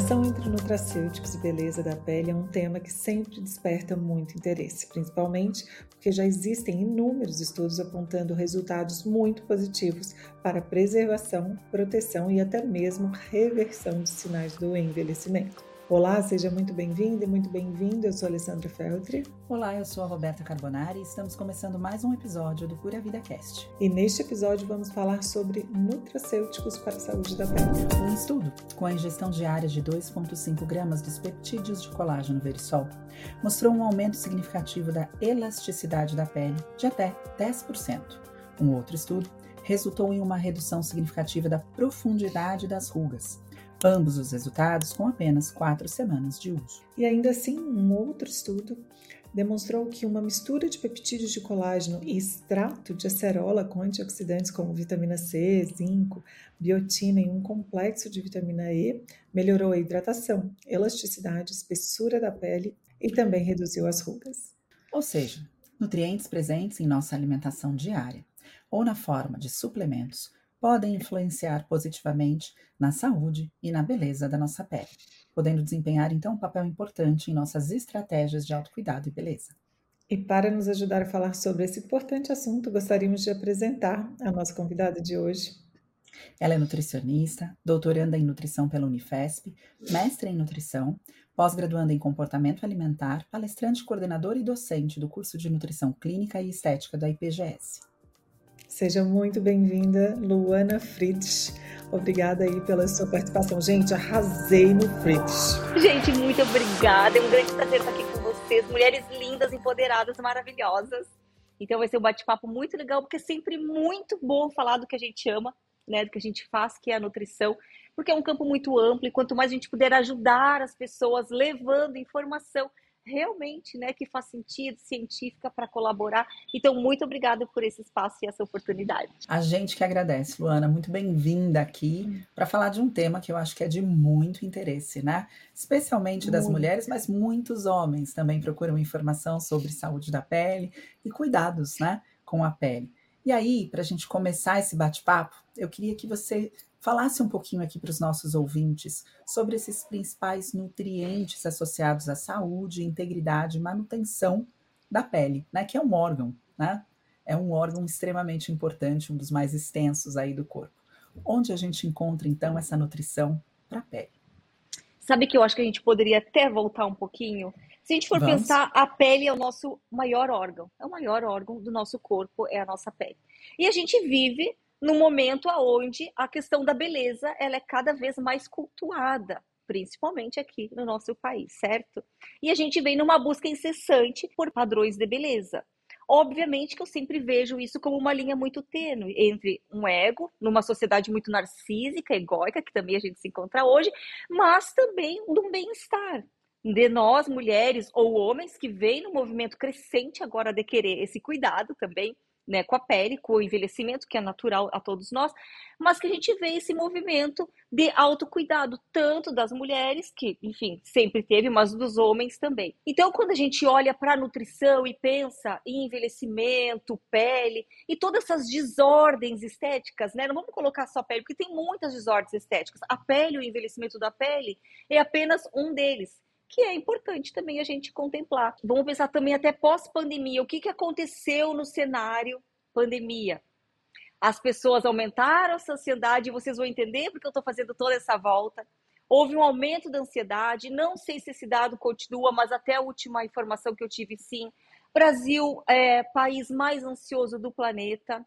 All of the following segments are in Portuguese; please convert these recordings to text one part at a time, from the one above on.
relação entre nutracêuticos e beleza da pele é um tema que sempre desperta muito interesse, principalmente porque já existem inúmeros estudos apontando resultados muito positivos para preservação, proteção e até mesmo reversão de sinais do envelhecimento. Olá, seja muito bem-vinda e muito bem-vindo. Eu sou Alessandra Feltri. Olá, eu sou a Roberta Carbonari e estamos começando mais um episódio do Pura Vida Cast. E neste episódio vamos falar sobre nutracêuticos para a saúde da pele. Um estudo com a ingestão diária de 2,5 gramas dos peptídeos de colágeno verisol mostrou um aumento significativo da elasticidade da pele de até 10%. Um outro estudo resultou em uma redução significativa da profundidade das rugas ambos os resultados com apenas quatro semanas de uso. E ainda assim, um outro estudo demonstrou que uma mistura de peptídeos de colágeno e extrato de acerola com antioxidantes como vitamina C, zinco, biotina e um complexo de vitamina E melhorou a hidratação, elasticidade, espessura da pele e também reduziu as rugas. Ou seja, nutrientes presentes em nossa alimentação diária ou na forma de suplementos podem influenciar positivamente na saúde e na beleza da nossa pele, podendo desempenhar então um papel importante em nossas estratégias de autocuidado e beleza. E para nos ajudar a falar sobre esse importante assunto, gostaríamos de apresentar a nossa convidada de hoje. Ela é nutricionista, doutoranda em nutrição pela Unifesp, mestre em nutrição, pós-graduanda em comportamento alimentar, palestrante, coordenadora e docente do curso de nutrição clínica e estética da IPGS. Seja muito bem-vinda, Luana Fritz. Obrigada aí pela sua participação. Gente, arrasei no Fritz. Gente, muito obrigada. É um grande prazer estar aqui com vocês. Mulheres lindas, empoderadas, maravilhosas. Então vai ser um bate-papo muito legal, porque é sempre muito bom falar do que a gente ama, né, do que a gente faz, que é a nutrição, porque é um campo muito amplo e quanto mais a gente puder ajudar as pessoas levando informação realmente, né, que faz sentido, científica para colaborar. Então, muito obrigada por esse espaço e essa oportunidade. A gente que agradece, Luana, muito bem-vinda aqui para falar de um tema que eu acho que é de muito interesse, né? Especialmente das muito. mulheres, mas muitos homens também procuram informação sobre saúde da pele e cuidados, né, com a pele. E aí, para a gente começar esse bate-papo, eu queria que você falasse um pouquinho aqui para os nossos ouvintes sobre esses principais nutrientes associados à saúde, integridade e manutenção da pele, né? Que é um órgão, né? É um órgão extremamente importante, um dos mais extensos aí do corpo. Onde a gente encontra então essa nutrição para a pele? Sabe que eu acho que a gente poderia até voltar um pouquinho? Se a gente for Vamos. pensar, a pele é o nosso maior órgão. É o maior órgão do nosso corpo, é a nossa pele. E a gente vive no momento aonde a questão da beleza ela é cada vez mais cultuada, principalmente aqui no nosso país, certo? E a gente vem numa busca incessante por padrões de beleza. Obviamente que eu sempre vejo isso como uma linha muito tênue entre um ego, numa sociedade muito narcísica, egóica, que também a gente se encontra hoje, mas também de um bem-estar de nós, mulheres ou homens, que vem no movimento crescente agora de querer esse cuidado também né, com a pele, com o envelhecimento, que é natural a todos nós, mas que a gente vê esse movimento de autocuidado, tanto das mulheres, que, enfim, sempre teve, mas dos homens também. Então, quando a gente olha para a nutrição e pensa em envelhecimento, pele e todas essas desordens estéticas, né, não vamos colocar só pele, porque tem muitas desordens estéticas. A pele, o envelhecimento da pele, é apenas um deles que é importante também a gente contemplar. Vamos pensar também até pós-pandemia, o que, que aconteceu no cenário pandemia? As pessoas aumentaram a sua ansiedade, vocês vão entender porque eu estou fazendo toda essa volta. Houve um aumento da ansiedade, não sei se esse dado continua, mas até a última informação que eu tive, sim. Brasil é país mais ansioso do planeta.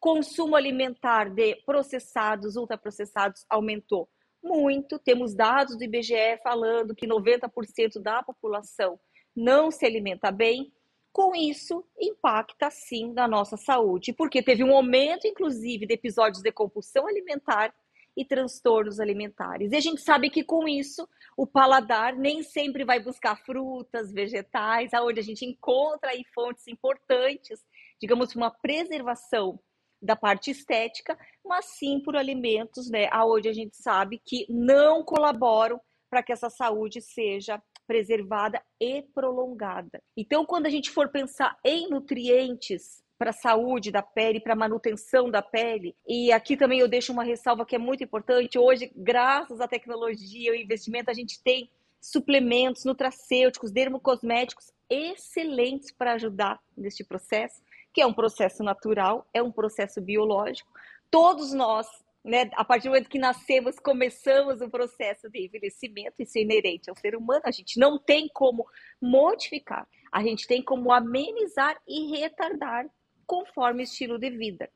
Consumo alimentar de processados, ultraprocessados aumentou muito. Temos dados do IBGE falando que 90% da população não se alimenta bem. Com isso, impacta sim na nossa saúde, porque teve um aumento, inclusive, de episódios de compulsão alimentar e transtornos alimentares. E a gente sabe que com isso, o paladar nem sempre vai buscar frutas, vegetais, aonde a gente encontra aí fontes importantes, digamos, uma preservação da parte estética, mas sim por alimentos, né, aonde a gente sabe que não colaboram para que essa saúde seja preservada e prolongada. Então, quando a gente for pensar em nutrientes para a saúde da pele, para a manutenção da pele. E aqui também eu deixo uma ressalva que é muito importante. Hoje, graças à tecnologia e investimento, a gente tem suplementos nutracêuticos, dermocosméticos excelentes para ajudar neste processo, que é um processo natural, é um processo biológico. Todos nós, né, a partir do momento que nascemos, começamos o processo de envelhecimento, isso é inerente ao ser humano, a gente não tem como modificar, a gente tem como amenizar e retardar conforme estilo de vida.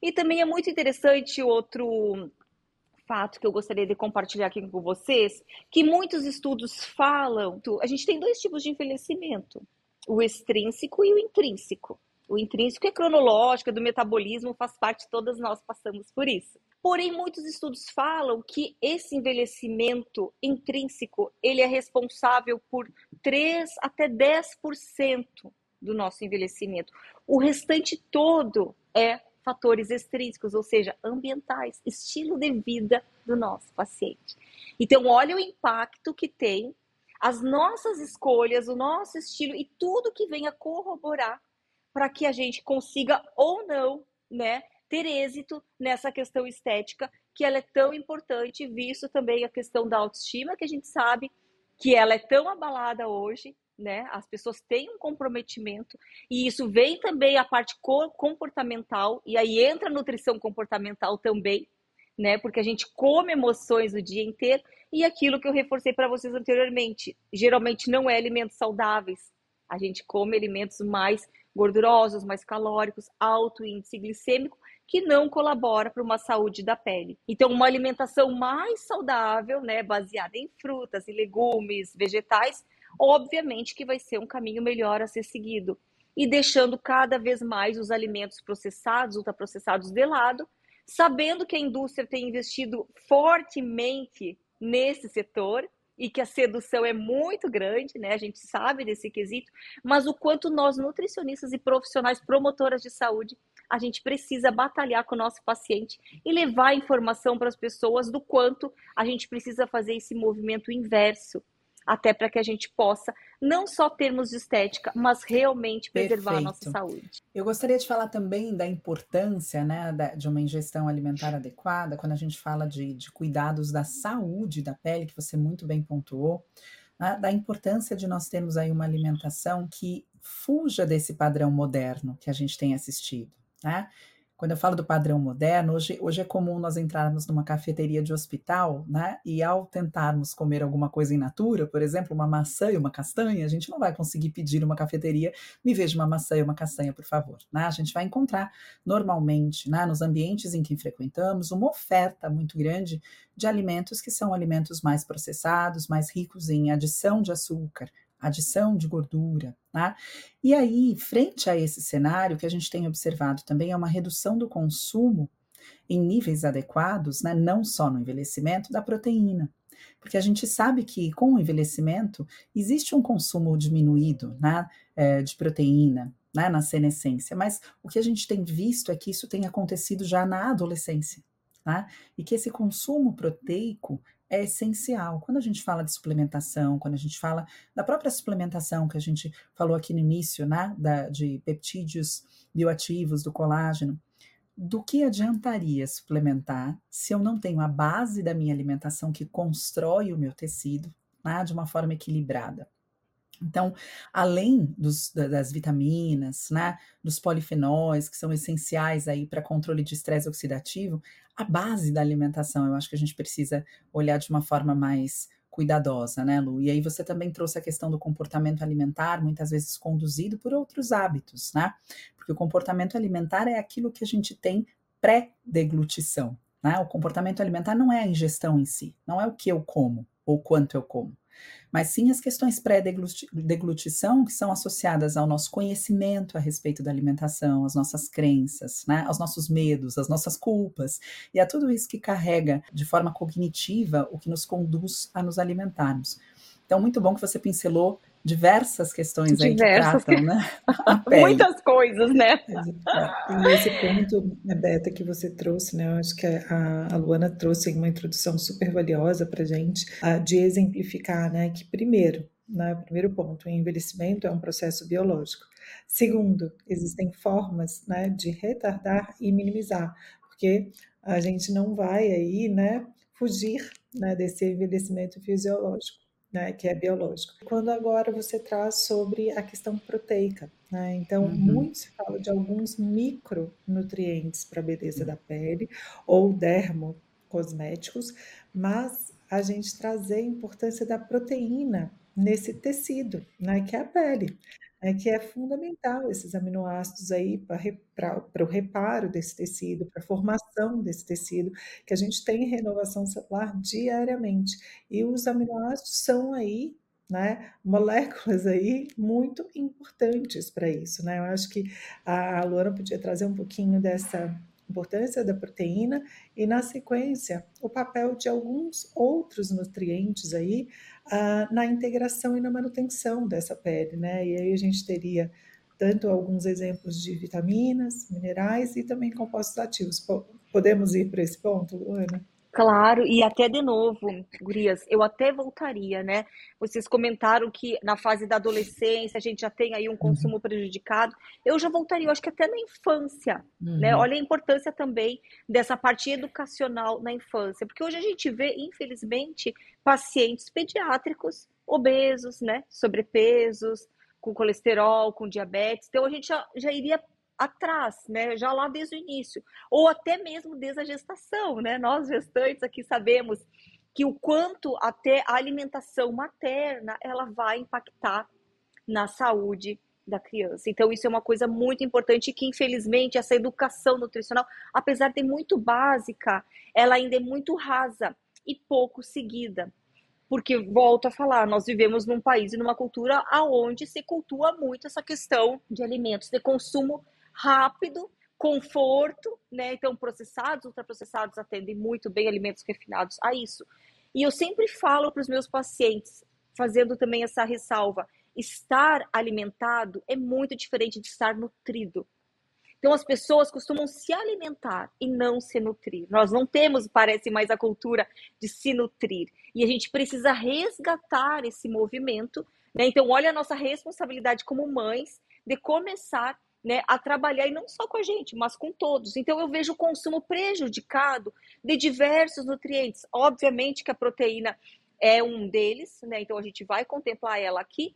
E também é muito interessante outro fato que eu gostaria de compartilhar aqui com vocês, que muitos estudos falam, a gente tem dois tipos de envelhecimento, o extrínseco e o intrínseco. O intrínseco é cronológico, é do metabolismo, faz parte, todas nós passamos por isso. Porém, muitos estudos falam que esse envelhecimento intrínseco, ele é responsável por 3 até 10% do nosso envelhecimento. O restante todo é fatores extrínsecos, ou seja, ambientais, estilo de vida do nosso paciente. Então, olha o impacto que tem as nossas escolhas, o nosso estilo e tudo que venha corroborar para que a gente consiga ou não, né, ter êxito nessa questão estética, que ela é tão importante, visto também a questão da autoestima, que a gente sabe que ela é tão abalada hoje, né? As pessoas têm um comprometimento e isso vem também a parte comportamental e aí entra a nutrição comportamental também, né? Porque a gente come emoções o dia inteiro e aquilo que eu reforcei para vocês anteriormente, geralmente não é alimentos saudáveis. A gente come alimentos mais gordurosos, mais calóricos, alto índice glicêmico, que não colabora para uma saúde da pele. Então, uma alimentação mais saudável, né, baseada em frutas e legumes, vegetais, obviamente que vai ser um caminho melhor a ser seguido. E deixando cada vez mais os alimentos processados, ultraprocessados de lado, sabendo que a indústria tem investido fortemente nesse setor e que a sedução é muito grande, né? A gente sabe desse quesito, mas o quanto nós nutricionistas e profissionais promotoras de saúde, a gente precisa batalhar com o nosso paciente e levar informação para as pessoas do quanto a gente precisa fazer esse movimento inverso até para que a gente possa não só termos de estética, mas realmente preservar Perfeito. a nossa saúde. Eu gostaria de falar também da importância né, de uma ingestão alimentar adequada, quando a gente fala de, de cuidados da saúde da pele, que você muito bem pontuou, né, da importância de nós termos aí uma alimentação que fuja desse padrão moderno que a gente tem assistido. Né? Quando eu falo do padrão moderno, hoje, hoje é comum nós entrarmos numa cafeteria de hospital, né? E ao tentarmos comer alguma coisa in natura, por exemplo, uma maçã e uma castanha, a gente não vai conseguir pedir uma cafeteria, me veja uma maçã e uma castanha, por favor. Né? A gente vai encontrar normalmente, né, nos ambientes em que frequentamos, uma oferta muito grande de alimentos que são alimentos mais processados, mais ricos em adição de açúcar, adição de gordura. Tá? E aí, frente a esse cenário, que a gente tem observado também é uma redução do consumo em níveis adequados, né, não só no envelhecimento, da proteína. Porque a gente sabe que com o envelhecimento existe um consumo diminuído né, é, de proteína né, na senescência, mas o que a gente tem visto é que isso tem acontecido já na adolescência. Tá? E que esse consumo proteico é essencial. Quando a gente fala de suplementação, quando a gente fala da própria suplementação que a gente falou aqui no início, né, da, de peptídeos bioativos, do colágeno, do que adiantaria suplementar se eu não tenho a base da minha alimentação que constrói o meu tecido né, de uma forma equilibrada? Então, além dos, das vitaminas, né, dos polifenóis, que são essenciais aí para controle de estresse oxidativo, a base da alimentação eu acho que a gente precisa olhar de uma forma mais cuidadosa, né, Lu? E aí você também trouxe a questão do comportamento alimentar, muitas vezes conduzido por outros hábitos, né? Porque o comportamento alimentar é aquilo que a gente tem pré-deglutição, né? O comportamento alimentar não é a ingestão em si, não é o que eu como ou quanto eu como mas sim as questões pré-deglutição que são associadas ao nosso conhecimento a respeito da alimentação, às nossas crenças, né, aos nossos medos, às nossas culpas, e a tudo isso que carrega de forma cognitiva o que nos conduz a nos alimentarmos. Então, muito bom que você pincelou diversas questões diversas. aí que tratam, né? Muitas coisas, né? E nesse ponto, Beta, que você trouxe, né? Eu acho que a, a Luana trouxe uma introdução super valiosa para gente, de exemplificar, né? Que primeiro, né, primeiro ponto, o envelhecimento é um processo biológico. Segundo, existem formas né, de retardar e minimizar, porque a gente não vai aí, né, fugir né, desse envelhecimento fisiológico né, que é biológico. Quando agora você traz sobre a questão proteica, né? Então, uhum. muito se fala de alguns micronutrientes para a beleza da pele ou dermocosméticos, mas a gente trazer a importância da proteína nesse tecido, né, que é a pele né, que é fundamental esses aminoácidos aí para o reparo desse tecido, para a formação desse tecido, que a gente tem renovação celular diariamente. E os aminoácidos são aí né, moléculas aí muito importantes para isso, né? Eu acho que a Luana podia trazer um pouquinho dessa importância da proteína e, na sequência, o papel de alguns outros nutrientes aí ah, na integração e na manutenção dessa pele, né? E aí a gente teria tanto alguns exemplos de vitaminas, minerais e também compostos ativos. Podemos ir para esse ponto, Luana? Claro, e até de novo, gurias, eu até voltaria, né? Vocês comentaram que na fase da adolescência a gente já tem aí um consumo uhum. prejudicado. Eu já voltaria, eu acho que até na infância, né? uhum. né? Olha a importância também dessa parte educacional na infância, porque hoje a gente vê, infelizmente, pacientes pediátricos obesos, né? Sobrepesos, com colesterol, com diabetes. Então a gente já, já iria atrás, né? Já lá desde o início, ou até mesmo desde a gestação, né? Nós gestantes aqui sabemos que o quanto até a alimentação materna ela vai impactar na saúde da criança. Então isso é uma coisa muito importante que infelizmente essa educação nutricional, apesar de muito básica, ela ainda é muito rasa e pouco seguida. Porque volto a falar, nós vivemos num país e numa cultura aonde se cultua muito essa questão de alimentos de consumo rápido, conforto, né? Então, processados, ultraprocessados atendem muito bem alimentos refinados a isso. E eu sempre falo para os meus pacientes, fazendo também essa ressalva: estar alimentado é muito diferente de estar nutrido. Então, as pessoas costumam se alimentar e não se nutrir. Nós não temos, parece, mais a cultura de se nutrir. E a gente precisa resgatar esse movimento. Né? Então, olha a nossa responsabilidade como mães de começar né, a trabalhar, e não só com a gente, mas com todos. Então, eu vejo o consumo prejudicado de diversos nutrientes. Obviamente que a proteína é um deles, né, então a gente vai contemplar ela aqui.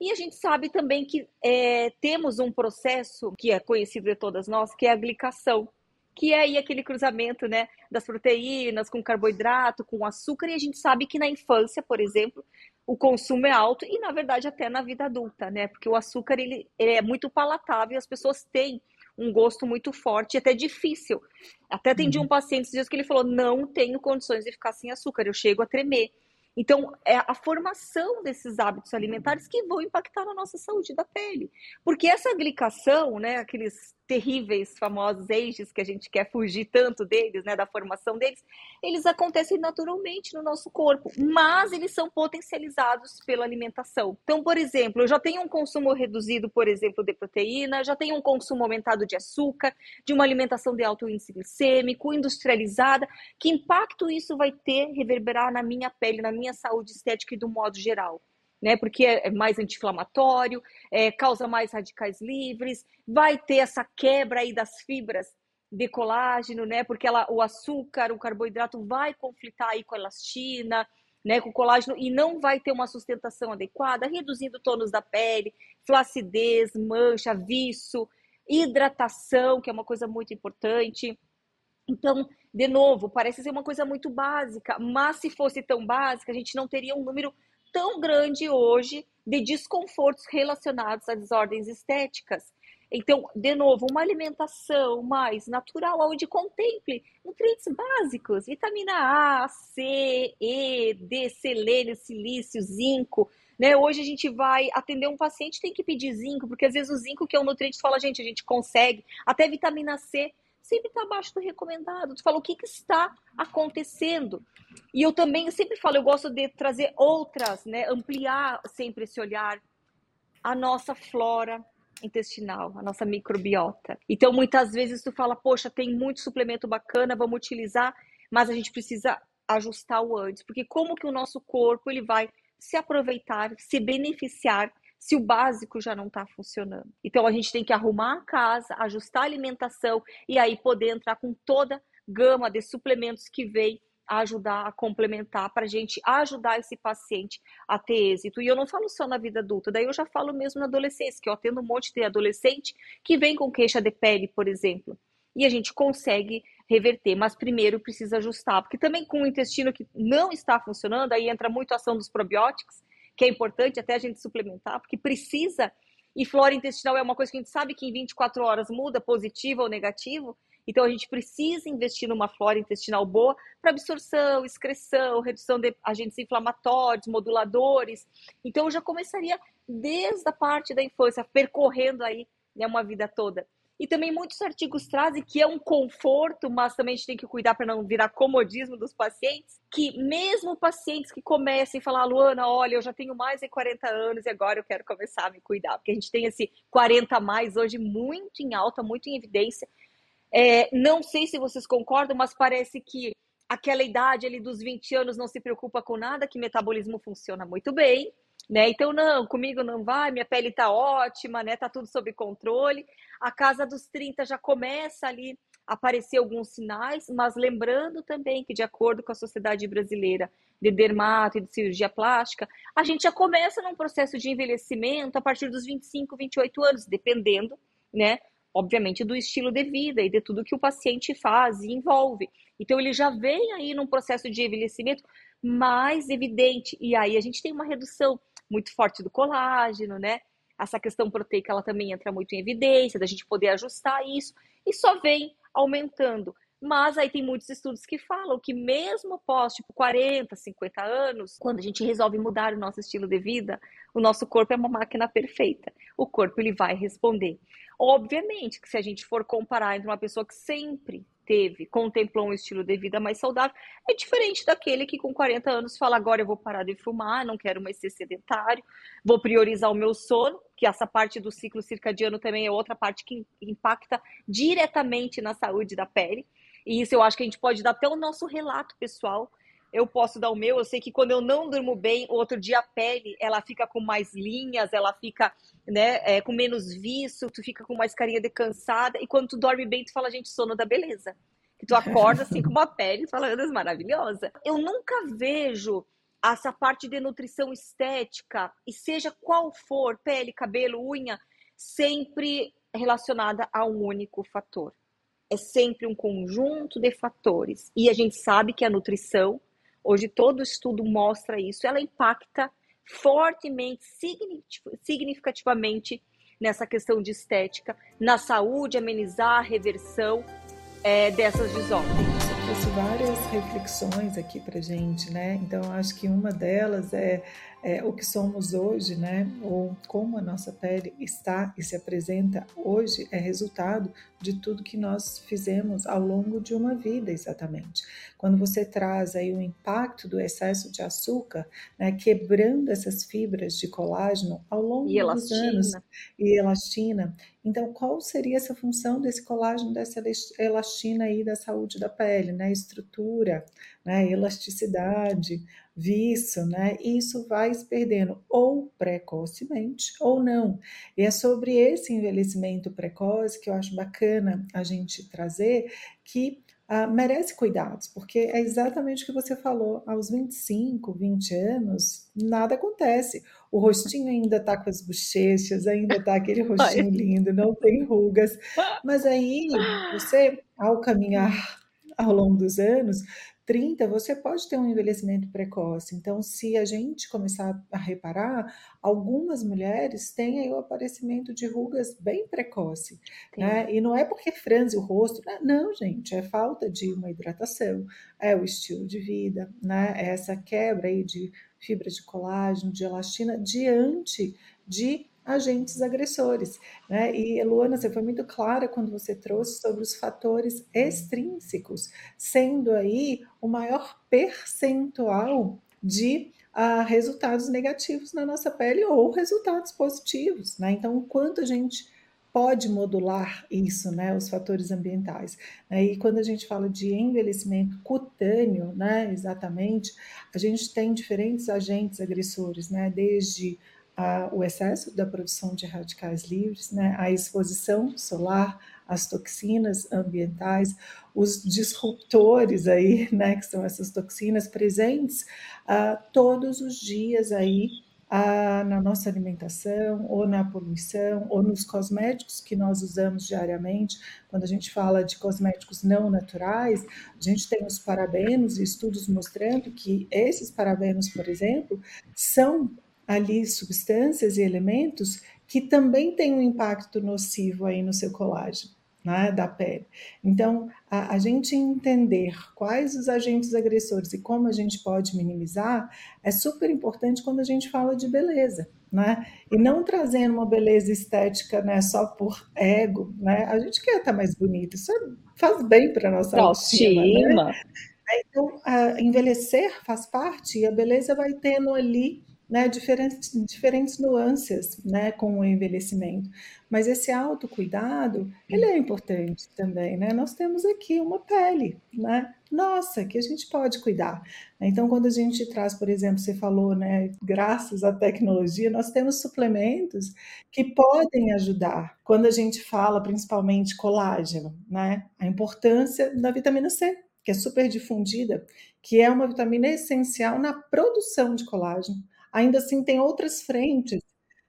E a gente sabe também que é, temos um processo que é conhecido de todas nós, que é a glicação, que é aí aquele cruzamento né, das proteínas com carboidrato, com açúcar, e a gente sabe que na infância, por exemplo, o consumo é alto e, na verdade, até na vida adulta, né? Porque o açúcar ele, ele é muito palatável e as pessoas têm um gosto muito forte e até difícil. Até atendi uhum. um paciente esses dias que ele falou: não tenho condições de ficar sem açúcar, eu chego a tremer. Então, é a formação desses hábitos alimentares que vão impactar na nossa saúde da pele. Porque essa glicação, né, aqueles terríveis, famosos ages que a gente quer fugir tanto deles, né, da formação deles, eles acontecem naturalmente no nosso corpo, mas eles são potencializados pela alimentação. Então, por exemplo, eu já tenho um consumo reduzido, por exemplo, de proteína, já tenho um consumo aumentado de açúcar, de uma alimentação de alto índice glicêmico, industrializada, que impacto isso vai ter, reverberar na minha pele, na minha saúde estética e do modo geral? Né? Porque é mais anti-inflamatório, é, causa mais radicais livres, vai ter essa quebra aí das fibras de colágeno, né? Porque ela, o açúcar, o carboidrato vai conflitar aí com a elastina, né? Com o colágeno e não vai ter uma sustentação adequada, reduzindo o tônus da pele, flacidez, mancha, viço, hidratação, que é uma coisa muito importante. Então, de novo, parece ser uma coisa muito básica, mas se fosse tão básica, a gente não teria um número tão grande hoje de desconfortos relacionados a desordens estéticas. Então, de novo, uma alimentação mais natural, onde contemple nutrientes básicos, vitamina A, C, E, D, selênio, silício, zinco. Né? Hoje a gente vai atender um paciente, tem que pedir zinco, porque às vezes o zinco, que é um nutriente, fala, gente, a gente consegue. Até vitamina C sempre está abaixo do recomendado. Tu fala o que, que está acontecendo. E eu também sempre falo, eu gosto de trazer outras, né? Ampliar sempre esse olhar. A nossa flora intestinal, a nossa microbiota. Então, muitas vezes tu fala, poxa, tem muito suplemento bacana, vamos utilizar, mas a gente precisa ajustar o antes, porque como que o nosso corpo ele vai se aproveitar, se beneficiar se o básico já não está funcionando. Então a gente tem que arrumar a casa, ajustar a alimentação e aí poder entrar com toda gama de suplementos que vem a ajudar a complementar para a gente ajudar esse paciente a ter êxito. E eu não falo só na vida adulta, daí eu já falo mesmo na adolescência, que eu atendo um monte de adolescente que vem com queixa de pele, por exemplo. E a gente consegue reverter, mas primeiro precisa ajustar, porque também com o intestino que não está funcionando, aí entra muito a ação dos probióticos, que é importante até a gente suplementar, porque precisa, e flora intestinal é uma coisa que a gente sabe que em 24 horas muda, positivo ou negativo, então a gente precisa investir numa flora intestinal boa para absorção, excreção, redução de agentes inflamatórios, moduladores. Então eu já começaria desde a parte da infância, percorrendo aí né, uma vida toda. E também muitos artigos trazem que é um conforto, mas também a gente tem que cuidar para não virar comodismo dos pacientes, que mesmo pacientes que comecem a falar, Luana, olha, eu já tenho mais de 40 anos e agora eu quero começar a me cuidar, porque a gente tem esse 40 a mais hoje muito em alta, muito em evidência, é, não sei se vocês concordam, mas parece que aquela idade ali dos 20 anos não se preocupa com nada, que metabolismo funciona muito bem, né? Então, não, comigo não vai, minha pele tá ótima, né? Tá tudo sob controle. A casa dos 30 já começa ali a aparecer alguns sinais, mas lembrando também que, de acordo com a Sociedade Brasileira de Dermato e de Cirurgia Plástica, a gente já começa num processo de envelhecimento a partir dos 25, 28 anos, dependendo, né, obviamente, do estilo de vida e de tudo que o paciente faz e envolve. Então, ele já vem aí num processo de envelhecimento mais evidente. E aí a gente tem uma redução muito forte do colágeno, né? Essa questão proteica, ela também entra muito em evidência, da gente poder ajustar isso. E só vem aumentando. Mas aí tem muitos estudos que falam que mesmo após, tipo, 40, 50 anos, quando a gente resolve mudar o nosso estilo de vida, o nosso corpo é uma máquina perfeita. O corpo, ele vai responder. Obviamente que se a gente for comparar entre uma pessoa que sempre teve, contemplou um estilo de vida mais saudável, é diferente daquele que com 40 anos fala agora eu vou parar de fumar, não quero mais ser sedentário, vou priorizar o meu sono, que essa parte do ciclo circadiano também é outra parte que impacta diretamente na saúde da pele. E isso eu acho que a gente pode dar até o nosso relato pessoal eu posso dar o meu. Eu sei que quando eu não durmo bem, outro dia a pele ela fica com mais linhas, ela fica né, é, com menos vício, tu fica com mais carinha de cansada. E quando tu dorme bem, tu fala, gente, sono da beleza. Que tu acorda assim com uma pele falando, maravilhosa. Eu nunca vejo essa parte de nutrição estética, e seja qual for, pele, cabelo, unha, sempre relacionada a um único fator. É sempre um conjunto de fatores. E a gente sabe que a nutrição Hoje todo estudo mostra isso. Ela impacta fortemente, significativamente nessa questão de estética, na saúde, amenizar a reversão é, dessas desordens trouxe várias reflexões aqui para gente, né? Então acho que uma delas é, é, o que somos hoje, né? Ou como a nossa pele está e se apresenta hoje é resultado de tudo que nós fizemos ao longo de uma vida, exatamente. Quando você traz aí o impacto do excesso de açúcar, né, quebrando essas fibras de colágeno ao longo e dos anos e elastina, então qual seria essa função desse colágeno, dessa elastina aí da saúde da pele, né? Estrutura, né? Elasticidade, viço, né? Isso vai se perdendo ou precocemente ou não. E é sobre esse envelhecimento precoce que eu acho bacana a gente trazer que Uh, merece cuidados, porque é exatamente o que você falou. Aos 25, 20 anos, nada acontece. O rostinho ainda está com as bochechas, ainda está aquele rostinho lindo, não tem rugas. Mas aí, você, ao caminhar ao longo dos anos, 30, você pode ter um envelhecimento precoce. Então, se a gente começar a reparar, algumas mulheres têm aí o aparecimento de rugas bem precoce. Né? E não é porque franze o rosto, né? não, gente, é falta de uma hidratação, é o estilo de vida, né? É essa quebra aí de fibra de colágeno, de elastina, diante de agentes agressores. Né? E, Luana, você foi muito clara quando você trouxe sobre os fatores extrínsecos, sendo aí o maior percentual de uh, resultados negativos na nossa pele ou resultados positivos. Né? Então, o quanto a gente pode modular isso, né, os fatores ambientais. Né? E quando a gente fala de envelhecimento cutâneo, né, exatamente, a gente tem diferentes agentes agressores, né, desde a, o excesso da produção de radicais livres, né, a exposição solar, as toxinas ambientais, os disruptores aí, né, que são essas toxinas presentes uh, todos os dias aí uh, na nossa alimentação, ou na poluição, ou nos cosméticos que nós usamos diariamente. Quando a gente fala de cosméticos não naturais, a gente tem os parabenos e estudos mostrando que esses parabenos, por exemplo, são ali substâncias e elementos que também têm um impacto nocivo aí no seu colágeno. Né, da pele. Então, a, a, gente entender quais os agentes agressores e como a gente pode minimizar é super importante quando a gente fala de beleza, né? E não trazendo uma beleza estética, né, só por ego, né? A gente quer estar mais bonito, isso faz bem para nossa autoestima. autoestima. Né? Então, envelhecer faz parte e a beleza vai tendo ali né, diferentes, diferentes nuances né, com o envelhecimento. Mas esse autocuidado, ele é importante também, né? Nós temos aqui uma pele, né? Nossa, que a gente pode cuidar. Então, quando a gente traz, por exemplo, você falou, né, graças à tecnologia, nós temos suplementos que podem ajudar. Quando a gente fala principalmente colágeno, né? A importância da vitamina C, que é super difundida, que é uma vitamina essencial na produção de colágeno ainda assim tem outras frentes.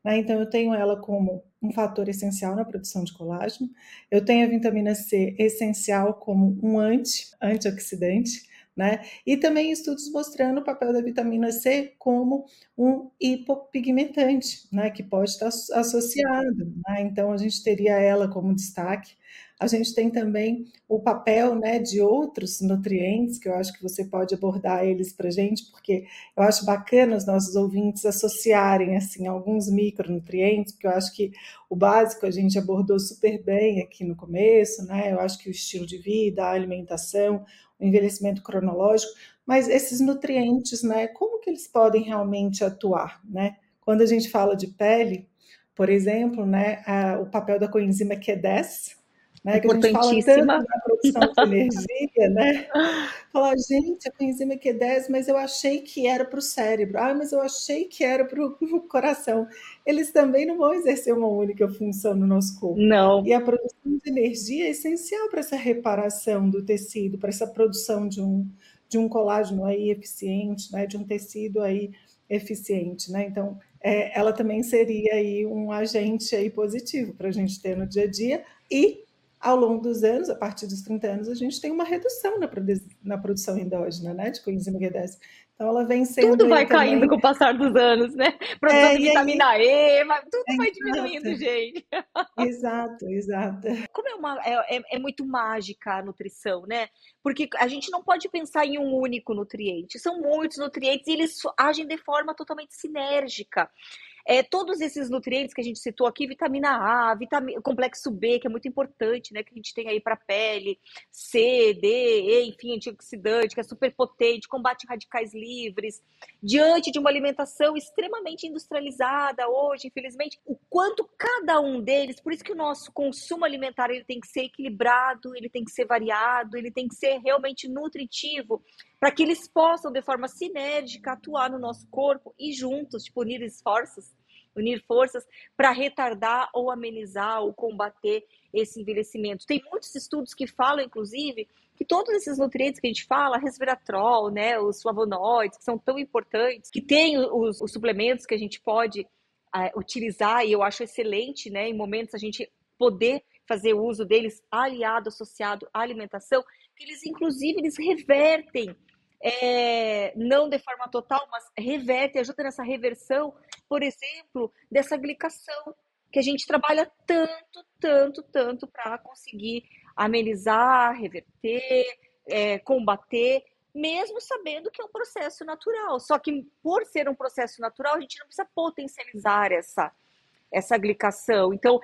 Né? Então, eu tenho ela como um fator essencial na produção de colágeno, eu tenho a vitamina C essencial como um anti, antioxidante, né? E também estudos mostrando o papel da vitamina C como um hipopigmentante, né? Que pode estar associado. Né? Então, a gente teria ela como destaque. A gente tem também o papel né, de outros nutrientes, que eu acho que você pode abordar eles para gente, porque eu acho bacana os nossos ouvintes associarem assim alguns micronutrientes, porque eu acho que o básico a gente abordou super bem aqui no começo, né? Eu acho que o estilo de vida, a alimentação, o envelhecimento cronológico, mas esses nutrientes, né, como que eles podem realmente atuar, né? Quando a gente fala de pele, por exemplo, né, a, o papel da coenzima Q10, né, que a gente fala tanto na produção de energia, né? Falar, gente, a coenzima Q10, mas eu achei que era para o cérebro, ah, mas eu achei que era para o coração. Eles também não vão exercer uma única função no nosso corpo. Não. E a produção de energia é essencial para essa reparação do tecido, para essa produção de um, de um colágeno aí eficiente, né, de um tecido aí eficiente, né? Então, é, ela também seria aí um agente aí positivo para a gente ter no dia a dia e ao longo dos anos, a partir dos 30 anos, a gente tem uma redução na, produ na produção endógena, né, de coenzima Q10. Então ela vem sendo. Tudo vai também... caindo com o passar dos anos, né? Produção é, de vitamina aí... E, mas tudo é, vai diminuindo, exato. gente. Exato, exato. Como é, uma, é, é, é, muito mágica a nutrição, né? Porque a gente não pode pensar em um único nutriente. São muitos nutrientes e eles agem de forma totalmente sinérgica. É, todos esses nutrientes que a gente citou aqui, vitamina A, vitamina, complexo B, que é muito importante, né? Que a gente tem aí para pele, C, D, E, enfim, antioxidante, que é super potente, combate radicais livres. Diante de uma alimentação extremamente industrializada hoje, infelizmente, o quanto cada um deles, por isso que o nosso consumo alimentar ele tem que ser equilibrado, ele tem que ser variado, ele tem que ser realmente nutritivo, para que eles possam, de forma sinérgica, atuar no nosso corpo e juntos, tipo, unir esforços, unir forças para retardar ou amenizar ou combater esse envelhecimento. Tem muitos estudos que falam, inclusive, que todos esses nutrientes que a gente fala, resveratrol, né, os flavonoides, que são tão importantes, que tem os, os suplementos que a gente pode uh, utilizar, e eu acho excelente, né, em momentos a gente poder fazer uso deles aliado, associado à alimentação, que eles, inclusive, eles revertem é, não de forma total, mas reverte, ajuda nessa reversão, por exemplo, dessa glicação, que a gente trabalha tanto, tanto, tanto para conseguir amenizar, reverter, é, combater, mesmo sabendo que é um processo natural. Só que por ser um processo natural, a gente não precisa potencializar essa essa glicação. Então,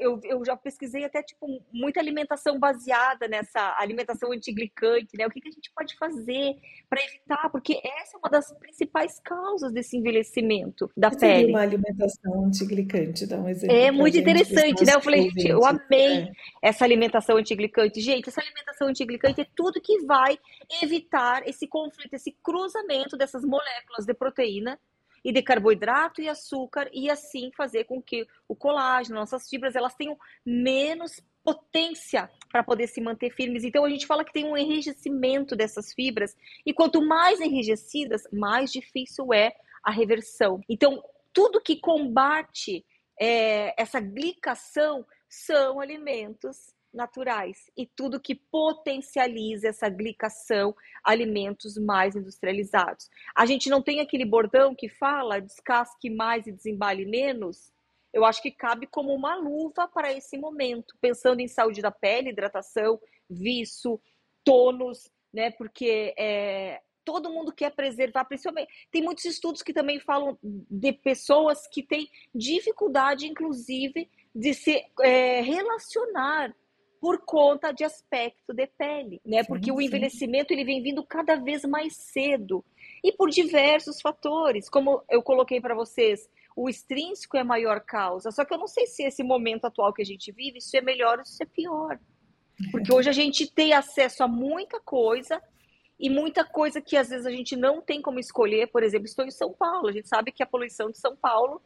eu, eu já pesquisei até tipo muita alimentação baseada nessa alimentação antiglicante, né? O que, que a gente pode fazer para evitar? Porque essa é uma das principais causas desse envelhecimento da Você pele. Uma alimentação antiglicante, dá um exemplo. É muito interessante, né? Eu falei, gente, eu amei é. essa alimentação antiglicante. Gente, essa alimentação antiglicante é tudo que vai evitar esse conflito, esse cruzamento dessas moléculas de proteína e de carboidrato e açúcar e assim fazer com que o colágeno, nossas fibras, elas tenham menos potência para poder se manter firmes. Então a gente fala que tem um enrijecimento dessas fibras e quanto mais enrijecidas, mais difícil é a reversão. Então tudo que combate é, essa glicação são alimentos naturais e tudo que potencializa essa glicação, alimentos mais industrializados. A gente não tem aquele bordão que fala descasque mais e desembale menos? Eu acho que cabe como uma luva para esse momento, pensando em saúde da pele, hidratação, viço, tônus, né? Porque é, todo mundo quer preservar, principalmente. Tem muitos estudos que também falam de pessoas que têm dificuldade, inclusive, de se é, relacionar por conta de aspecto de pele, né? Sim, Porque sim. o envelhecimento ele vem vindo cada vez mais cedo e por diversos fatores, como eu coloquei para vocês, o extrínseco é a maior causa. Só que eu não sei se esse momento atual que a gente vive, isso é melhor ou isso é pior. Porque hoje a gente tem acesso a muita coisa e muita coisa que às vezes a gente não tem como escolher. Por exemplo, estou em São Paulo, a gente sabe que a poluição de São Paulo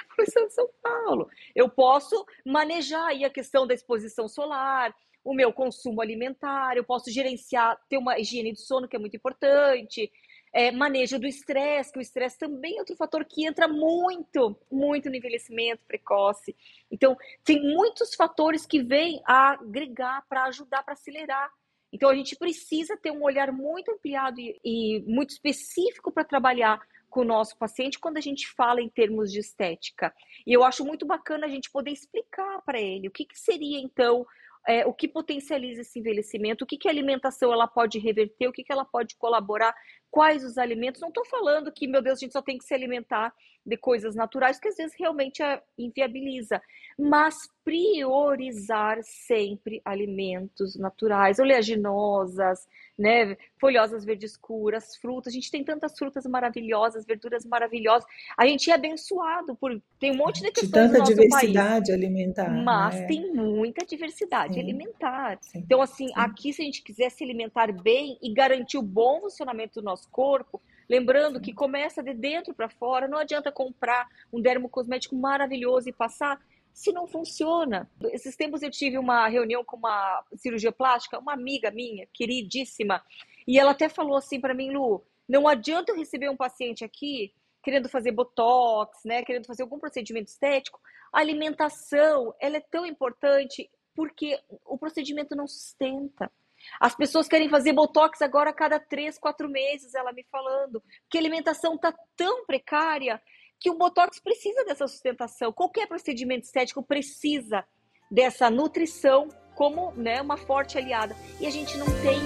a poluição de São Paulo. Eu posso manejar aí a questão da exposição solar, o meu consumo alimentar, eu posso gerenciar, ter uma higiene de sono que é muito importante, é, manejo do estresse, que o estresse também é outro fator que entra muito, muito no envelhecimento precoce. Então, tem muitos fatores que vêm a agregar para ajudar, para acelerar. Então, a gente precisa ter um olhar muito ampliado e, e muito específico para trabalhar com o nosso paciente quando a gente fala em termos de estética. E eu acho muito bacana a gente poder explicar para ele o que, que seria, então, é, o que potencializa esse envelhecimento, o que, que a alimentação ela pode reverter, o que, que ela pode colaborar, quais os alimentos. Não estou falando que, meu Deus, a gente só tem que se alimentar de coisas naturais, que às vezes realmente inviabiliza, mas priorizar sempre alimentos naturais, oleaginosas, né, folhosas verdes escuras, frutas. A gente tem tantas frutas maravilhosas, verduras maravilhosas. A gente é abençoado por tem um monte de questões de tanta diversidade país, alimentar, mas né? tem muita diversidade Sim. alimentar. Sim. Então assim, Sim. aqui se a gente quiser se alimentar bem e garantir o bom funcionamento do nosso corpo, Lembrando que começa de dentro para fora, não adianta comprar um dermocosmético maravilhoso e passar se não funciona. Esses tempos eu tive uma reunião com uma cirurgia plástica, uma amiga minha, queridíssima, e ela até falou assim para mim, Lu, não adianta eu receber um paciente aqui querendo fazer botox, né, querendo fazer algum procedimento estético, a alimentação, ela é tão importante porque o procedimento não sustenta. As pessoas querem fazer botox agora a cada três, quatro meses, ela me falando, que a alimentação está tão precária que o botox precisa dessa sustentação. Qualquer procedimento estético precisa dessa nutrição como né, uma forte aliada. E a gente não tem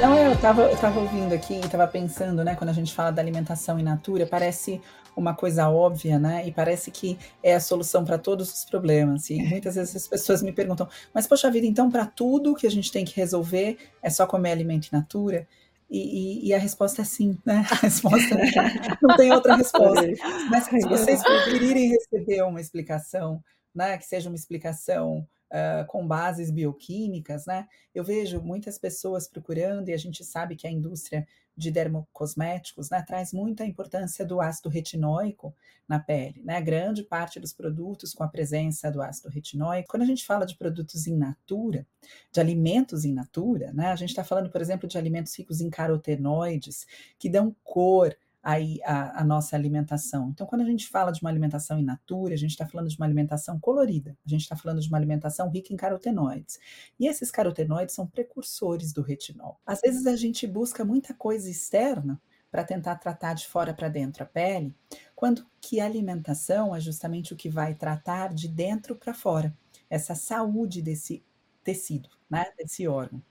não, eu estava eu tava ouvindo aqui e estava pensando, né, quando a gente fala da alimentação in natura, parece uma coisa óbvia, né? E parece que é a solução para todos os problemas. E muitas vezes as pessoas me perguntam: "Mas poxa vida, então para tudo que a gente tem que resolver é só comer alimento in natura?" E, e, e, a resposta é sim, né? A resposta é, não tem outra resposta. Mas se vocês preferirem receber uma explicação, né, que seja uma explicação uh, com bases bioquímicas, né? Eu vejo muitas pessoas procurando, e a gente sabe que a indústria de dermocosméticos né, traz muita importância do ácido retinóico na pele, né? Grande parte dos produtos com a presença do ácido retinóico. Quando a gente fala de produtos in natura, de alimentos in natura, né? A gente está falando, por exemplo, de alimentos ricos em carotenoides, que dão cor, aí a, a, nossa alimentação. Então, quando a gente fala de uma alimentação in natura, a gente está falando de uma alimentação colorida, a gente está falando de uma alimentação rica em carotenoides. E esses carotenoides são precursores do retinol. Às vezes a gente busca muita coisa externa para tentar tratar de fora para dentro a pele, quando que a alimentação é justamente o que vai tratar de dentro para fora, essa saúde desse tecido, né, desse órgão.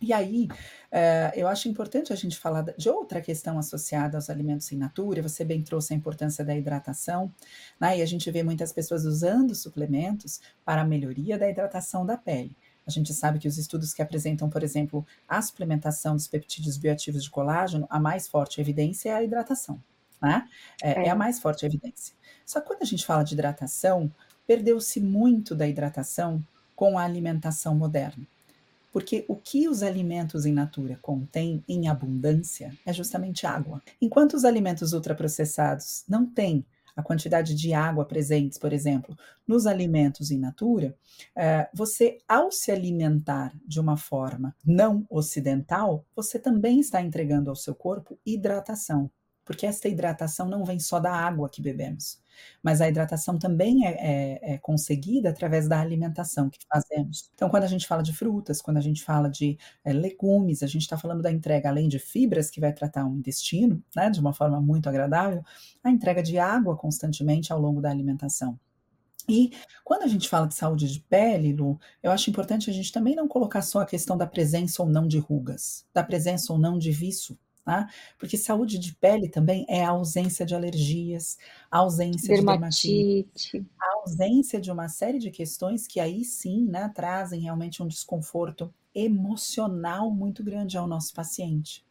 E aí, uh, eu acho importante a gente falar de outra questão associada aos alimentos in natura. Você bem trouxe a importância da hidratação, né? E a gente vê muitas pessoas usando suplementos para a melhoria da hidratação da pele. A gente sabe que os estudos que apresentam, por exemplo, a suplementação dos peptídeos bioativos de colágeno, a mais forte evidência é a hidratação, né? É, é. é a mais forte evidência. Só que quando a gente fala de hidratação, perdeu-se muito da hidratação com a alimentação moderna Porque o que os alimentos em natura contêm em abundância é justamente água. Enquanto os alimentos ultraprocessados não têm a quantidade de água presentes, por exemplo, nos alimentos in natura, é, você, ao se alimentar de uma forma não ocidental, você também está entregando ao seu corpo hidratação porque esta hidratação não vem só da água que bebemos, mas a hidratação também é, é, é, conseguida através da alimentação que fazemos. Então, quando a gente fala de frutas, quando a gente fala de é, legumes, a gente está falando da entrega, além de fibras, que vai tratar o intestino, né, de uma forma muito agradável, a entrega de água constantemente ao longo da alimentação. E quando a gente fala de saúde de pele, Lu, eu acho importante a gente também não colocar só a questão da presença ou não de rugas, da presença ou não de viço, tá? Porque saúde de pele também é a ausência de alergias, a ausência dermatite. de dermatite, a ausência de uma série de questões que aí sim, né, trazem realmente um desconforto emocional muito grande ao nosso paciente.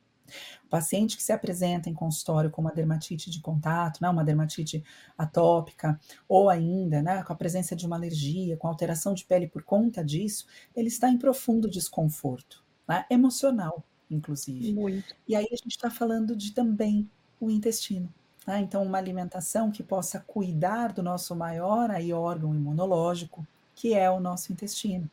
O paciente que se apresenta em consultório com uma dermatite de contato, né, uma dermatite atópica, ou ainda né, com a presença de uma alergia, com alteração de pele por conta disso, ele está em profundo desconforto né, emocional inclusive. Muito. E aí a gente está falando de também o intestino. Né? Então, uma alimentação que possa cuidar do nosso maior aí, órgão imunológico, que é o nosso intestino.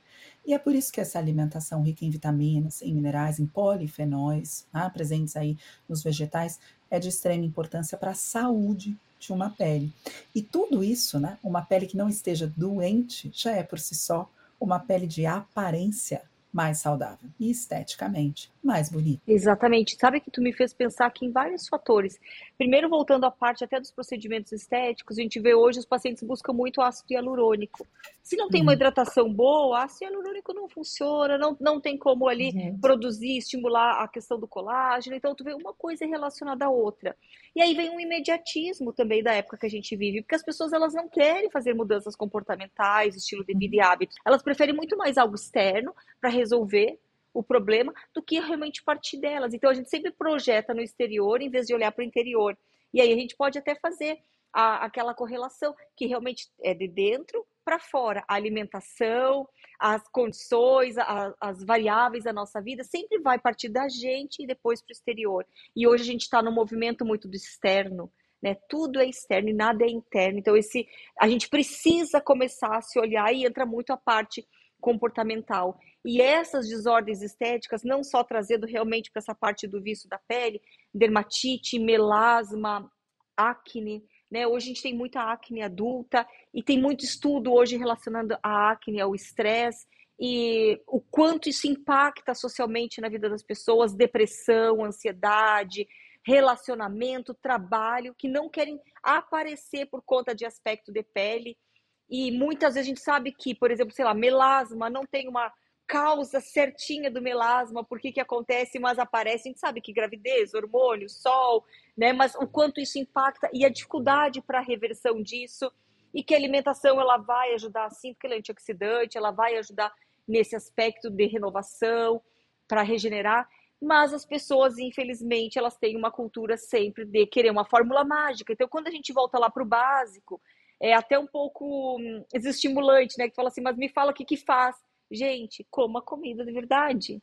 E é por isso que essa alimentação rica em vitaminas, em minerais, em polifenóis, né, presentes aí nos vegetais, é de extrema importância para a saúde de uma pele. E tudo isso, né, uma pele que não esteja doente, já é por si só uma pele de aparência mais saudável e esteticamente mais bonita. Exatamente. Sabe que tu me fez pensar aqui em vários fatores. Primeiro, voltando à parte até dos procedimentos estéticos, a gente vê hoje os pacientes buscam muito ácido hialurônico. Se não tem uhum. uma hidratação boa, ácido hialurônico não funciona, não, não tem como ali uhum. produzir, estimular a questão do colágeno. Então, tu vê uma coisa relacionada à outra. E aí vem um imediatismo também da época que a gente vive, porque as pessoas elas não querem fazer mudanças comportamentais, estilo de vida e uhum. hábitos. Elas preferem muito mais algo externo para resolver o problema do que realmente partir delas. Então a gente sempre projeta no exterior em vez de olhar para o interior. E aí a gente pode até fazer a, aquela correlação que realmente é de dentro para fora. A alimentação, as condições, a, as variáveis da nossa vida sempre vai partir da gente e depois para o exterior. E hoje a gente está num movimento muito do externo. Né? Tudo é externo e nada é interno. Então, esse, a gente precisa começar a se olhar e entra muito a parte comportamental. E essas desordens estéticas, não só trazendo realmente para essa parte do vício da pele, dermatite, melasma, acne, né? Hoje a gente tem muita acne adulta e tem muito estudo hoje relacionando a acne ao estresse e o quanto isso impacta socialmente na vida das pessoas, depressão, ansiedade, relacionamento, trabalho, que não querem aparecer por conta de aspecto de pele. E muitas vezes a gente sabe que, por exemplo, sei lá, melasma não tem uma causa certinha do melasma, por que que acontece, mas aparece, a gente sabe que gravidez, hormônio, sol, né, mas o quanto isso impacta e a dificuldade para a reversão disso e que a alimentação ela vai ajudar sim, porque ela é antioxidante, ela vai ajudar nesse aspecto de renovação, para regenerar, mas as pessoas, infelizmente, elas têm uma cultura sempre de querer uma fórmula mágica. Então, quando a gente volta lá para o básico, é até um pouco hum, desestimulante, né? Que fala assim, mas me fala o que que faz. Gente, coma comida de verdade.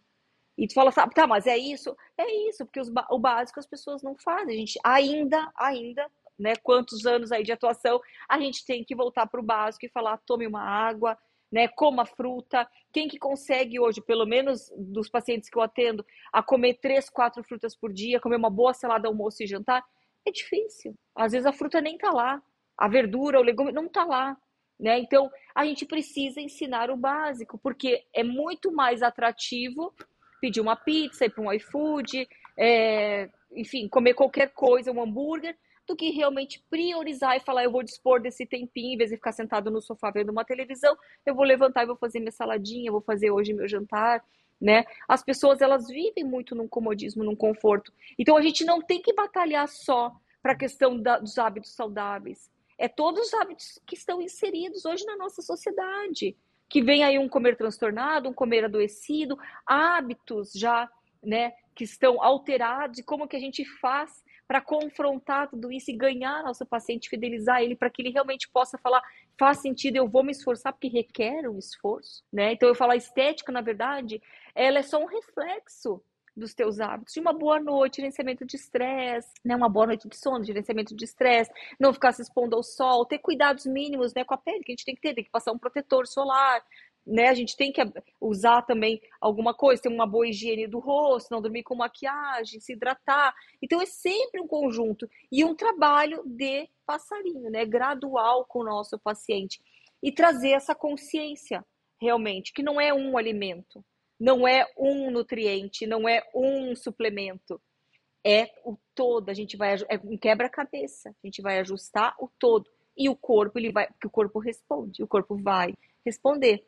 E tu fala, sabe, tá, mas é isso? É isso, porque os, o básico as pessoas não fazem. A gente ainda, ainda, né, quantos anos aí de atuação, a gente tem que voltar para o básico e falar, tome uma água, né, coma fruta. Quem que consegue hoje, pelo menos dos pacientes que eu atendo, a comer três, quatro frutas por dia, comer uma boa salada, almoço e jantar? É difícil. Às vezes a fruta nem tá lá. A verdura, o legume não tá lá. Né? Então, a gente precisa ensinar o básico, porque é muito mais atrativo pedir uma pizza, ir para um iFood, é, enfim, comer qualquer coisa, um hambúrguer, do que realmente priorizar e falar, eu vou dispor desse tempinho, em vez de ficar sentado no sofá vendo uma televisão, eu vou levantar e vou fazer minha saladinha, vou fazer hoje meu jantar, né? As pessoas, elas vivem muito num comodismo, num conforto. Então, a gente não tem que batalhar só para a questão da, dos hábitos saudáveis é todos os hábitos que estão inseridos hoje na nossa sociedade. Que vem aí um comer transtornado, um comer adoecido, hábitos já, né, que estão alterados e como que a gente faz para confrontar tudo isso e ganhar nosso paciente, fidelizar ele para que ele realmente possa falar, faz sentido, eu vou me esforçar porque requer um esforço, né? Então eu falo a estética, na verdade, ela é só um reflexo dos teus hábitos, de uma boa noite, gerenciamento de estresse, né, uma boa noite de sono, gerenciamento de estresse, não ficar se expondo ao sol, ter cuidados mínimos, né, com a pele, que a gente tem que ter, tem que passar um protetor solar, né, a gente tem que usar também alguma coisa, ter uma boa higiene do rosto, não dormir com maquiagem, se hidratar. Então é sempre um conjunto e um trabalho de passarinho, né, gradual com o nosso paciente e trazer essa consciência realmente que não é um alimento, não é um nutriente, não é um suplemento, é o todo. A gente vai é um quebra-cabeça. A gente vai ajustar o todo e o corpo ele vai, que o corpo responde, o corpo vai responder.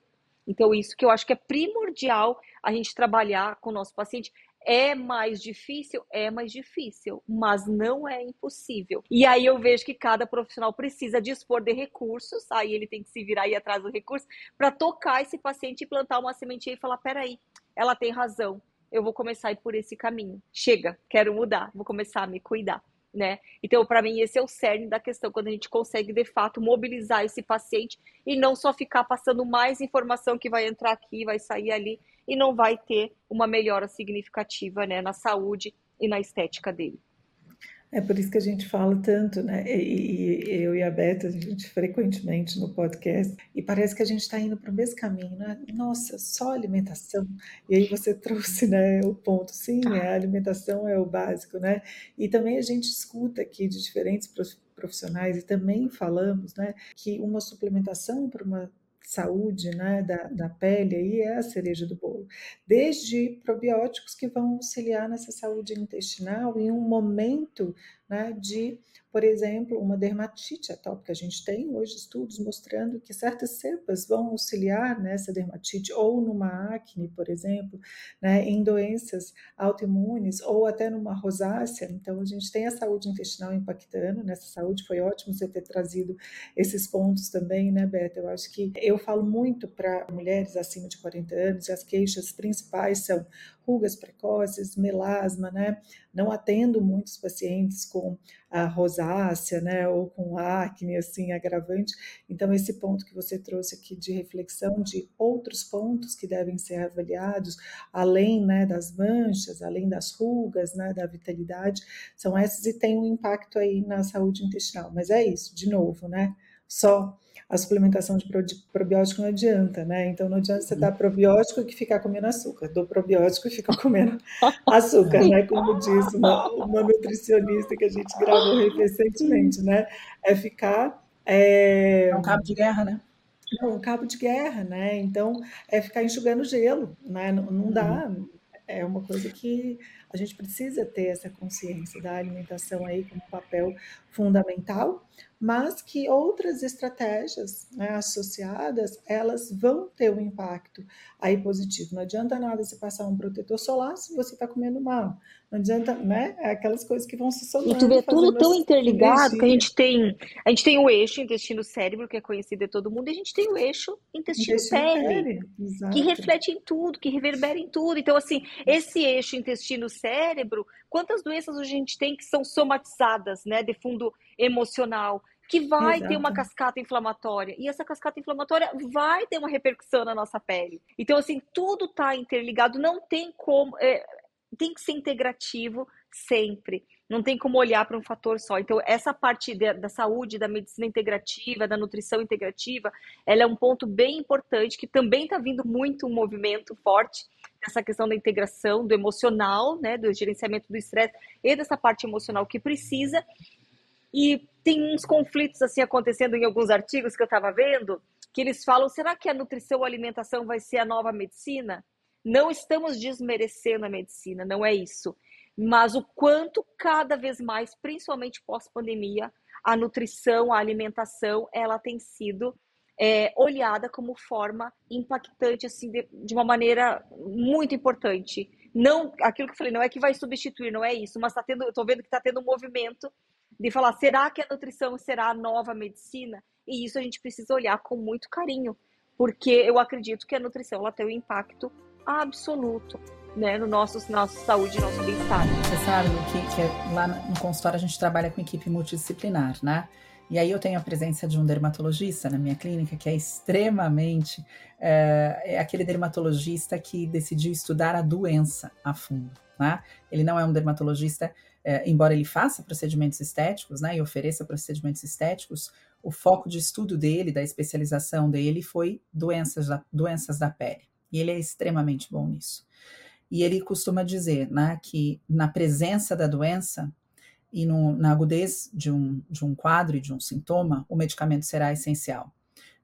Então isso que eu acho que é primordial a gente trabalhar com o nosso paciente. É mais difícil? É mais difícil, mas não é impossível. E aí eu vejo que cada profissional precisa dispor de recursos, aí ele tem que se virar aí atrás do recurso, para tocar esse paciente e plantar uma sementinha e falar: peraí, ela tem razão, eu vou começar a ir por esse caminho. Chega, quero mudar, vou começar a me cuidar. Né? Então, para mim, esse é o cerne da questão, quando a gente consegue, de fato, mobilizar esse paciente e não só ficar passando mais informação que vai entrar aqui, vai sair ali, e não vai ter uma melhora significativa né, na saúde e na estética dele. É por isso que a gente fala tanto, né? E, e eu e a Beta, a gente frequentemente no podcast, e parece que a gente está indo para o mesmo caminho, né? Nossa, só alimentação. E aí você trouxe né, o ponto, sim, a alimentação é o básico, né? E também a gente escuta aqui de diferentes profissionais e também falamos, né, que uma suplementação para uma saúde né, da, da pele aí é a cereja do bolo. Desde probióticos que vão auxiliar nessa saúde intestinal em um momento né, de por exemplo, uma dermatite atópica. A gente tem hoje estudos mostrando que certas cepas vão auxiliar nessa dermatite ou numa acne, por exemplo, né, em doenças autoimunes ou até numa rosácea. Então, a gente tem a saúde intestinal impactando nessa saúde. Foi ótimo você ter trazido esses pontos também, né, Beta? Eu acho que eu falo muito para mulheres acima de 40 anos e as queixas principais são rugas precoces, melasma, né? Não atendo muitos pacientes com a rosácea, né, ou com acne, assim, agravante. Então, esse ponto que você trouxe aqui de reflexão de outros pontos que devem ser avaliados, além, né, das manchas, além das rugas, né, da vitalidade, são esses e tem um impacto aí na saúde intestinal. Mas é isso, de novo, né? Só a suplementação de probiótico não adianta, né? Então não adianta você dar probiótico e ficar comendo açúcar, do probiótico e fica comendo açúcar, né? Como disse uma, uma nutricionista que a gente gravou recentemente, né? É ficar. É... é um cabo de guerra, né? Não, um cabo de guerra, né? Então é ficar enxugando gelo, né? Não, não dá. Uhum. É uma coisa que a gente precisa ter essa consciência da alimentação aí como papel fundamental, mas que outras estratégias né, associadas elas vão ter um impacto aí positivo. Não adianta nada você passar um protetor solar se você está comendo mal. Não adianta, né? É aquelas coisas que vão se somando. E tu vê tudo tão interligado que a gente tem, a gente tem o eixo intestino-cérebro que é conhecido de todo mundo, e a gente tem o eixo intestino-pele que reflete em tudo, que reverbera em tudo. Então assim, esse eixo intestino-cérebro, quantas doenças a gente tem que são somatizadas, né, de fundo emocional? que vai Exato. ter uma cascata inflamatória. E essa cascata inflamatória vai ter uma repercussão na nossa pele. Então, assim, tudo está interligado, não tem como. É, tem que ser integrativo sempre. Não tem como olhar para um fator só. Então, essa parte de, da saúde, da medicina integrativa, da nutrição integrativa, ela é um ponto bem importante que também está vindo muito um movimento forte essa questão da integração do emocional, né, do gerenciamento do estresse e dessa parte emocional que precisa. E tem uns conflitos assim acontecendo em alguns artigos que eu estava vendo, que eles falam: será que a nutrição ou alimentação vai ser a nova medicina? Não estamos desmerecendo a medicina, não é isso. Mas o quanto cada vez mais, principalmente pós-pandemia, a nutrição, a alimentação, ela tem sido é, olhada como forma impactante, assim, de, de uma maneira muito importante. Não, aquilo que eu falei, não é que vai substituir, não é isso, mas tá tendo, eu estou vendo que está tendo um movimento de falar, será que a nutrição será a nova medicina? E isso a gente precisa olhar com muito carinho, porque eu acredito que a nutrição ela tem um impacto absoluto né, no nosso, nossa saúde e nosso bem-estar. Você sabe que, que lá no consultório a gente trabalha com equipe multidisciplinar, né? E aí eu tenho a presença de um dermatologista na minha clínica que é extremamente é, é aquele dermatologista que decidiu estudar a doença a fundo. Né? Ele não é um dermatologista, é, embora ele faça procedimentos estéticos né, e ofereça procedimentos estéticos, o foco de estudo dele, da especialização dele, foi doenças da, doenças da pele. E ele é extremamente bom nisso. E ele costuma dizer né, que na presença da doença, e no, na agudez de um, de um quadro e de um sintoma, o medicamento será essencial,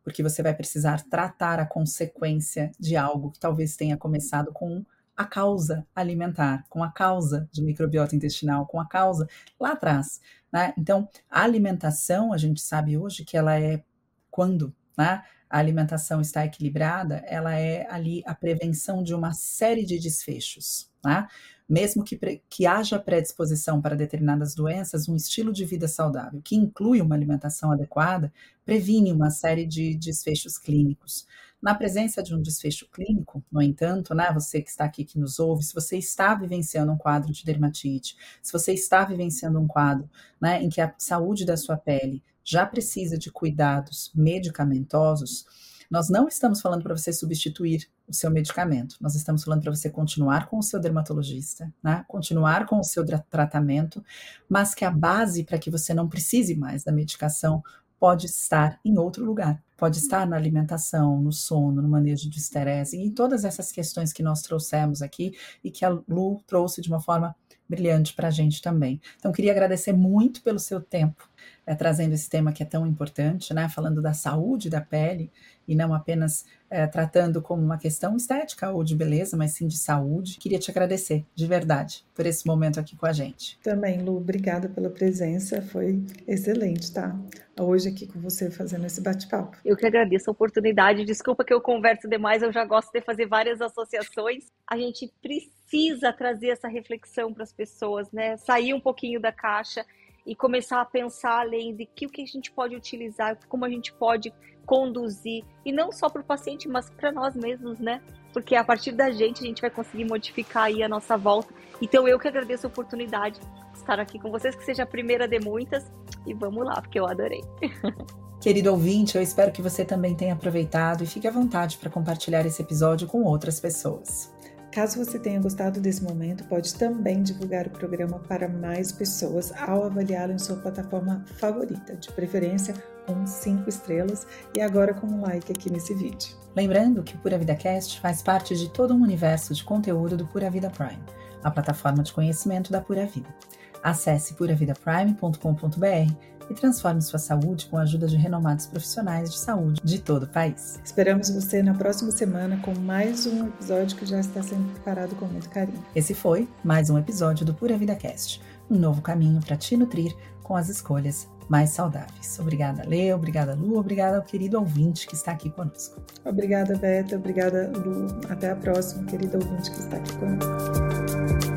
porque você vai precisar tratar a consequência de algo que talvez tenha começado com a causa alimentar, com a causa de microbiota intestinal, com a causa lá atrás. Né? Então, a alimentação, a gente sabe hoje que ela é quando né, a alimentação está equilibrada, ela é ali a prevenção de uma série de desfechos. Né? mesmo que, que haja predisposição para determinadas doenças, um estilo de vida saudável, que inclui uma alimentação adequada, previne uma série de desfechos clínicos. Na presença de um desfecho clínico, no entanto, né, você que está aqui que nos ouve, se você está vivenciando um quadro de dermatite, se você está vivenciando um quadro né, em que a saúde da sua pele já precisa de cuidados medicamentosos, nós não estamos falando para você substituir o seu medicamento, nós estamos falando para você continuar com o seu dermatologista, né? continuar com o seu tratamento, mas que a base para que você não precise mais da medicação pode estar em outro lugar. Pode estar na alimentação, no sono, no manejo de estresse em todas essas questões que nós trouxemos aqui e que a Lu trouxe de uma forma brilhante para a gente também. Então, queria agradecer muito pelo seu tempo, é, trazendo esse tema que é tão importante, né? Falando da saúde da pele e não apenas é, tratando como uma questão estética ou de beleza, mas sim de saúde. Queria te agradecer, de verdade, por esse momento aqui com a gente. Também, Lu, obrigada pela presença, foi excelente, tá? Hoje aqui com você fazendo esse bate-papo. Eu que agradeço a oportunidade. Desculpa que eu converso demais, eu já gosto de fazer várias associações. A gente precisa trazer essa reflexão para as pessoas, né? Sair um pouquinho da caixa e começar a pensar além de que o que a gente pode utilizar, como a gente pode conduzir, e não só para o paciente, mas para nós mesmos, né? Porque a partir da gente a gente vai conseguir modificar aí a nossa volta. Então eu que agradeço a oportunidade de estar aqui com vocês, que seja a primeira de muitas, e vamos lá, porque eu adorei. Querido ouvinte, eu espero que você também tenha aproveitado e fique à vontade para compartilhar esse episódio com outras pessoas. Caso você tenha gostado desse momento, pode também divulgar o programa para mais pessoas ao avaliá-lo em sua plataforma favorita, de preferência com 5 estrelas e agora com um like aqui nesse vídeo. Lembrando que o Pura Vida Cast faz parte de todo um universo de conteúdo do Pura Vida Prime, a plataforma de conhecimento da Pura Vida. Acesse puravidaprime.com.br e transforme sua saúde com a ajuda de renomados profissionais de saúde de todo o país. Esperamos você na próxima semana com mais um episódio que já está sendo preparado com muito carinho. Esse foi mais um episódio do Pura Vida Cast, um novo caminho para te nutrir com as escolhas mais saudáveis. Obrigada, Lê, obrigada, Lu, obrigada ao querido ouvinte que está aqui conosco. Obrigada, Beta, obrigada, Lu. Até a próxima, querido ouvinte que está aqui conosco.